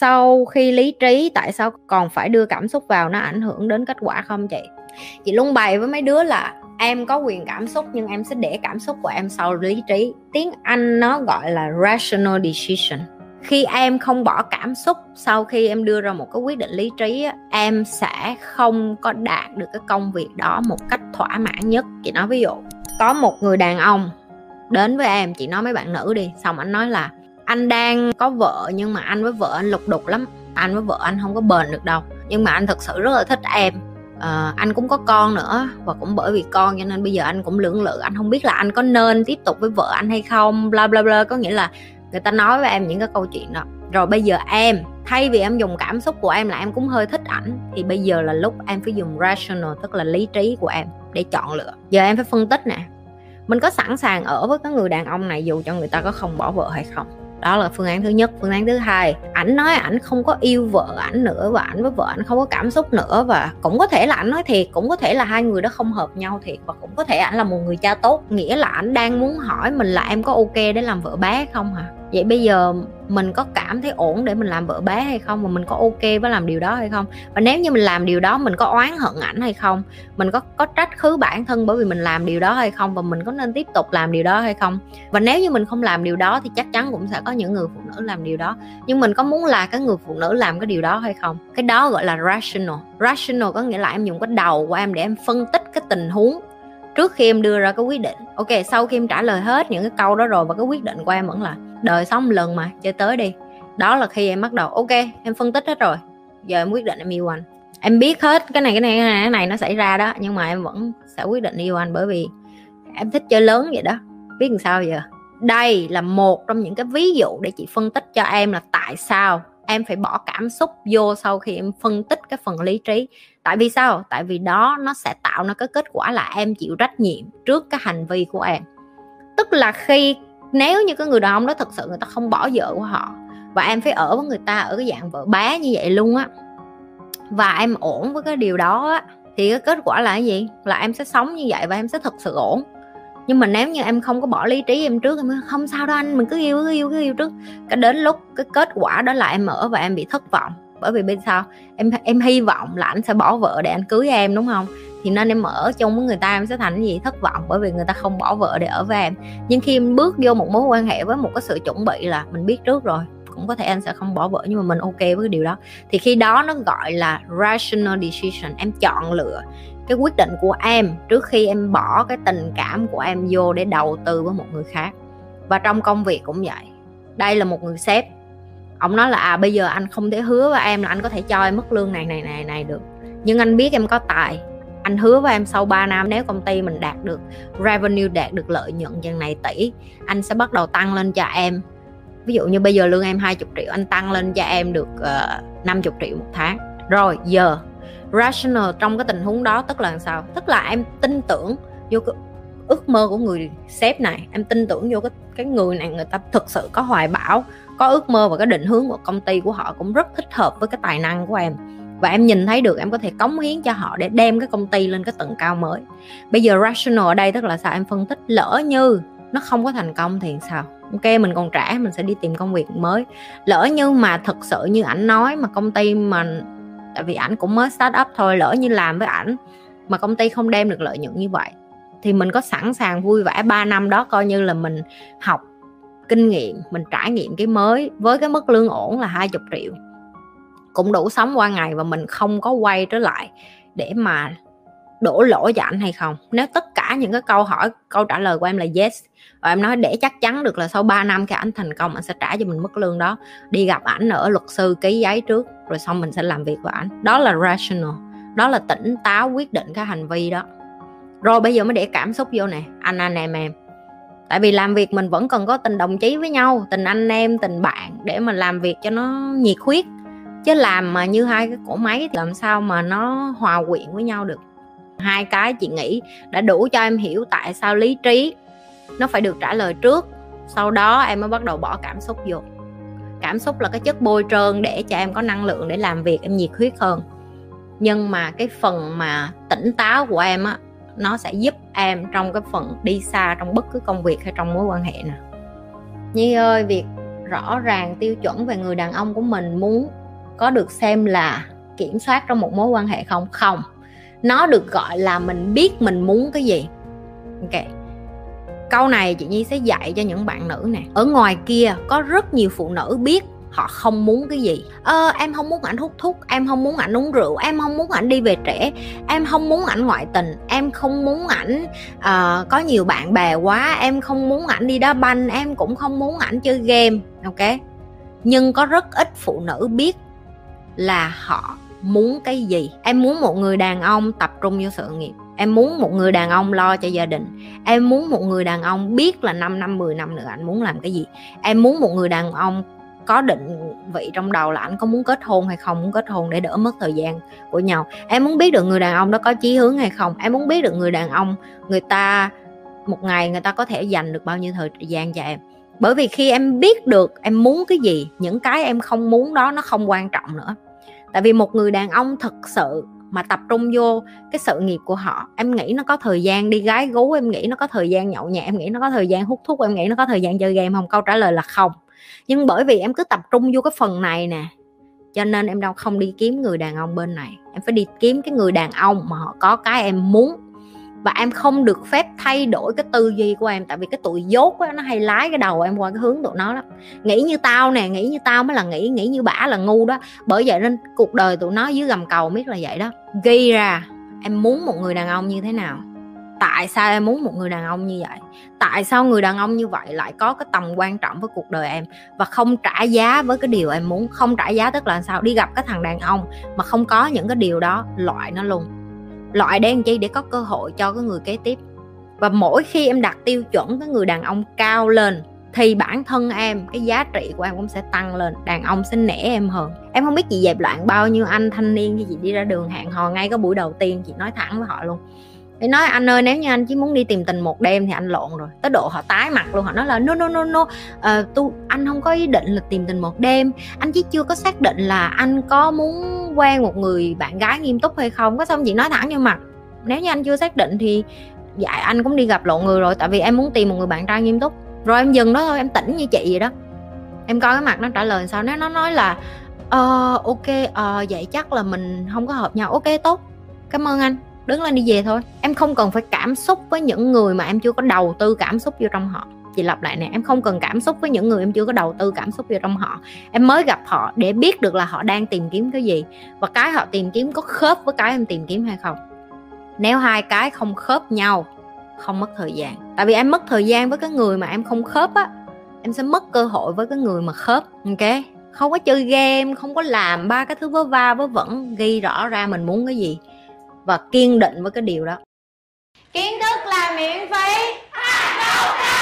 sau khi lý trí, tại sao còn phải đưa cảm xúc vào? Nó ảnh hưởng đến kết quả không chị? Chị luôn bày với mấy đứa là em có quyền cảm xúc, nhưng em sẽ để cảm xúc của em sau lý trí. Tiếng anh nó gọi là rational decision. Khi em không bỏ cảm xúc, sau khi em đưa ra một cái quyết định lý trí em sẽ không có đạt được cái công việc đó một cách thỏa mãn nhất. Chị nói ví dụ, có một người đàn ông đến với em, chị nói mấy bạn nữ đi, xong anh nói là anh đang có vợ nhưng mà anh với vợ anh lục đục lắm. Anh với vợ anh không có bền được đâu. Nhưng mà anh thật sự rất là thích em. À, anh cũng có con nữa và cũng bởi vì con cho nên bây giờ anh cũng lưỡng lự. Anh không biết là anh có nên tiếp tục với vợ anh hay không bla bla bla. Có nghĩa là người ta nói với em những cái câu chuyện đó. Rồi bây giờ em thay vì em dùng cảm xúc của em là em cũng hơi thích ảnh thì bây giờ là lúc em phải dùng rational tức là lý trí của em để chọn lựa. Giờ em phải phân tích nè. Mình có sẵn sàng ở với cái người đàn ông này dù cho người ta có không bỏ vợ hay không đó là phương án thứ nhất. Phương án thứ hai, ảnh nói ảnh không có yêu vợ ảnh nữa và ảnh với vợ ảnh không có cảm xúc nữa và cũng có thể là ảnh nói thiệt, cũng có thể là hai người đó không hợp nhau thiệt và cũng có thể ảnh là một người cha tốt. Nghĩa là ảnh đang muốn hỏi mình là em có ok để làm vợ bé không hả? Vậy bây giờ mình có cảm thấy ổn để mình làm vợ bé hay không? Và mình có ok với làm điều đó hay không? Và nếu như mình làm điều đó, mình có oán hận ảnh hay không? Mình có có trách khứ bản thân bởi vì mình làm điều đó hay không? Và mình có nên tiếp tục làm điều đó hay không? Và nếu như mình không làm điều đó thì chắc chắn cũng sẽ có những người phụ nữ làm điều đó. Nhưng mình có muốn là cái người phụ nữ làm cái điều đó hay không? Cái đó gọi là rational. Rational có nghĩa là em dùng cái đầu của em để em phân tích cái tình huống trước khi em đưa ra cái quyết định. Ok, sau khi em trả lời hết những cái câu đó rồi và cái quyết định của em vẫn là đời sống một lần mà chơi tới đi. Đó là khi em bắt đầu ok em phân tích hết rồi. Giờ em quyết định em yêu anh. Em biết hết cái này cái này cái này, cái này nó xảy ra đó nhưng mà em vẫn sẽ quyết định yêu anh bởi vì em thích chơi lớn vậy đó. Biết làm sao giờ? Đây là một trong những cái ví dụ để chị phân tích cho em là tại sao em phải bỏ cảm xúc vô sau khi em phân tích cái phần lý trí. Tại vì sao? Tại vì đó nó sẽ tạo ra cái kết quả là em chịu trách nhiệm trước cái hành vi của em. Tức là khi nếu như cái người đàn ông đó thật sự người ta không bỏ vợ của họ và em phải ở với người ta ở cái dạng vợ bé như vậy luôn á, và em ổn với cái điều đó á, thì cái kết quả là cái gì? Là em sẽ sống như vậy và em sẽ thật sự ổn. Nhưng mà nếu như em không có bỏ lý trí em trước, em không sao đâu anh, mình cứ yêu cứ yêu cứ yêu trước. Cái đến lúc cái kết quả đó là em ở và em bị thất vọng. Bởi vì bên sau, em em hy vọng là anh sẽ bỏ vợ để anh cưới em, đúng không? Thì nên em ở chung với người ta em sẽ thành gì? Thất vọng bởi vì người ta không bỏ vợ để ở với em. Nhưng khi em bước vô một mối quan hệ với một cái sự chuẩn bị là mình biết trước rồi, cũng có thể anh sẽ không bỏ vợ, nhưng mà mình ok với cái điều đó. Thì khi đó nó gọi là rational decision, em chọn lựa cái quyết định của em trước khi em bỏ cái tình cảm của em vô để đầu tư với một người khác. Và trong công việc cũng vậy. Đây là một người sếp. Ông nói là à bây giờ anh không thể hứa với em là anh có thể cho em mức lương này này này này được. Nhưng anh biết em có tài anh hứa với em sau 3 năm nếu công ty mình đạt được revenue đạt được lợi nhuận chừng này tỷ anh sẽ bắt đầu tăng lên cho em. Ví dụ như bây giờ lương em 20 triệu anh tăng lên cho em được ờ, uh, 50 triệu một tháng. Rồi giờ rational trong cái tình huống đó tức là sao? Tức là em tin tưởng vô cái ước mơ của người sếp này em tin tưởng vô cái cái người này người ta thực sự có hoài bão có ước mơ và cái định hướng của công ty của họ cũng rất thích hợp với cái tài năng của em và em nhìn thấy được, em có thể cống hiến cho họ để đem cái công ty lên cái tầng cao mới. Bây giờ rational ở đây tức là sao? Em phân tích lỡ như nó không có thành công thì sao? Ok, mình còn trẻ, mình sẽ đi tìm công việc mới. Lỡ như mà thật sự như ảnh nói mà công ty mà, tại vì ảnh cũng mới start up thôi, lỡ như làm với ảnh mà công ty không đem được lợi nhuận như vậy, thì mình có sẵn sàng vui vẻ 3 năm đó coi như là mình học kinh nghiệm, mình trải nghiệm cái mới với cái mức lương ổn là 20 triệu cũng đủ sống qua ngày và mình không có quay trở lại để mà đổ lỗi cho anh hay không? Nếu tất cả những cái câu hỏi, câu trả lời của em là yes, và em nói để chắc chắn được là sau 3 năm khi anh thành công anh sẽ trả cho mình mức lương đó, đi gặp ảnh ở luật sư ký giấy trước, rồi xong mình sẽ làm việc với ảnh. Đó là rational, đó là tỉnh táo quyết định cái hành vi đó. Rồi bây giờ mới để cảm xúc vô nè, anh anh em em. Tại vì làm việc mình vẫn cần có tình đồng chí với nhau, tình anh em, tình bạn để mà làm việc cho nó nhiệt huyết chứ làm mà như hai cái cổ máy thì làm sao mà nó hòa quyện với nhau được. Hai cái chị nghĩ đã đủ cho em hiểu tại sao lý trí nó phải được trả lời trước. Sau đó em mới bắt đầu bỏ cảm xúc vô. Cảm xúc là cái chất bôi trơn để cho em có năng lượng để làm việc, em nhiệt huyết hơn. Nhưng mà cái phần mà tỉnh táo của em á, nó sẽ giúp em trong cái phần đi xa trong bất cứ công việc hay trong mối quan hệ nào. Nhi ơi, việc rõ ràng tiêu chuẩn về người đàn ông của mình muốn có được xem là kiểm soát trong một mối quan hệ không? Không. Nó được gọi là mình biết mình muốn cái gì. Ok. Câu này chị nhi sẽ dạy cho những bạn nữ nè. Ở ngoài kia có rất nhiều phụ nữ biết họ không muốn cái gì. Ờ, em không muốn ảnh hút thuốc em không muốn ảnh uống rượu em không muốn ảnh đi về trễ em không muốn ảnh ngoại tình em không muốn ảnh uh, có nhiều bạn bè quá em không muốn ảnh đi đá banh em cũng không muốn ảnh chơi game ok? Nhưng có rất ít phụ nữ biết là họ muốn cái gì? Em muốn một người đàn ông tập trung vô sự nghiệp. Em muốn một người đàn ông lo cho gia đình. Em muốn một người đàn ông biết là 5 năm 10 năm nữa anh muốn làm cái gì. Em muốn một người đàn ông có định vị trong đầu là anh có muốn kết hôn hay không, muốn kết hôn để đỡ mất thời gian của nhau. Em muốn biết được người đàn ông đó có chí hướng hay không. Em muốn biết được người đàn ông, người ta một ngày người ta có thể dành được bao nhiêu thời gian cho em. Bởi vì khi em biết được em muốn cái gì, những cái em không muốn đó nó không quan trọng nữa tại vì một người đàn ông thật sự mà tập trung vô cái sự nghiệp của họ, em nghĩ nó có thời gian đi gái gú, em nghĩ nó có thời gian nhậu nhẹt, em nghĩ nó có thời gian hút thuốc, em nghĩ nó có thời gian chơi game không? Câu trả lời là không. Nhưng bởi vì em cứ tập trung vô cái phần này nè, cho nên em đâu không đi kiếm người đàn ông bên này. Em phải đi kiếm cái người đàn ông mà họ có cái em muốn và em không được phép thay đổi cái tư duy của em, tại vì cái tụi dốt á, nó hay lái cái đầu em qua cái hướng tụi nó lắm. Nghĩ như tao nè, nghĩ như tao mới là nghĩ nghĩ như bả là ngu đó. Bởi vậy nên cuộc đời tụi nó dưới gầm cầu biết là vậy đó. Ghi ra, em muốn một người đàn ông như thế nào? Tại sao em muốn một người đàn ông như vậy? Tại sao người đàn ông như vậy lại có cái tầm quan trọng với cuộc đời em? Và không trả giá với cái điều em muốn, không trả giá tức là sao? Đi gặp cái thằng đàn ông mà không có những cái điều đó, loại nó luôn loại để làm chi để có cơ hội cho cái người kế tiếp. Và mỗi khi em đặt tiêu chuẩn, cái người đàn ông cao lên, thì bản thân em, cái giá trị của em cũng sẽ tăng lên. Đàn ông sẽ nể em hơn. Em không biết chị dẹp loạn bao nhiêu anh thanh niên khi chị đi ra đường hẹn hò ngay cái buổi đầu tiên, chị nói thẳng với họ luôn thì nói anh ơi nếu như anh chỉ muốn đi tìm tình một đêm thì anh lộn rồi. Tới độ họ tái mặt luôn họ nói là no no no no. Uh, tu anh không có ý định là tìm tình một đêm. Anh chỉ chưa có xác định là anh có muốn quen một người bạn gái nghiêm túc hay không. Có xong chị nói thẳng như mặt nếu như anh chưa xác định thì dạ anh cũng đi gặp lộn người rồi tại vì em muốn tìm một người bạn trai nghiêm túc. Rồi em dừng đó thôi em tỉnh như chị vậy đó. Em coi cái mặt nó trả lời sao nếu nó nói là ờ uh, ok uh, vậy chắc là mình không có hợp nhau. Ok tốt. Cảm ơn anh đứng lên đi về thôi. Em không cần phải cảm xúc với những người mà em chưa có đầu tư cảm xúc vô trong họ. Chị lặp lại nè, em không cần cảm xúc với những người em chưa có đầu tư cảm xúc vô trong họ. Em mới gặp họ để biết được là họ đang tìm kiếm cái gì và cái họ tìm kiếm có khớp với cái em tìm kiếm hay không. Nếu hai cái không khớp nhau, không mất thời gian. Tại vì em mất thời gian với cái người mà em không khớp á, em sẽ mất cơ hội với cái người mà khớp, ok? Không có chơi game, không có làm ba cái thứ vớ va vớ vẩn, ghi rõ ra mình muốn cái gì và kiên định với cái điều đó. Kiến thức là miễn phí. hành động là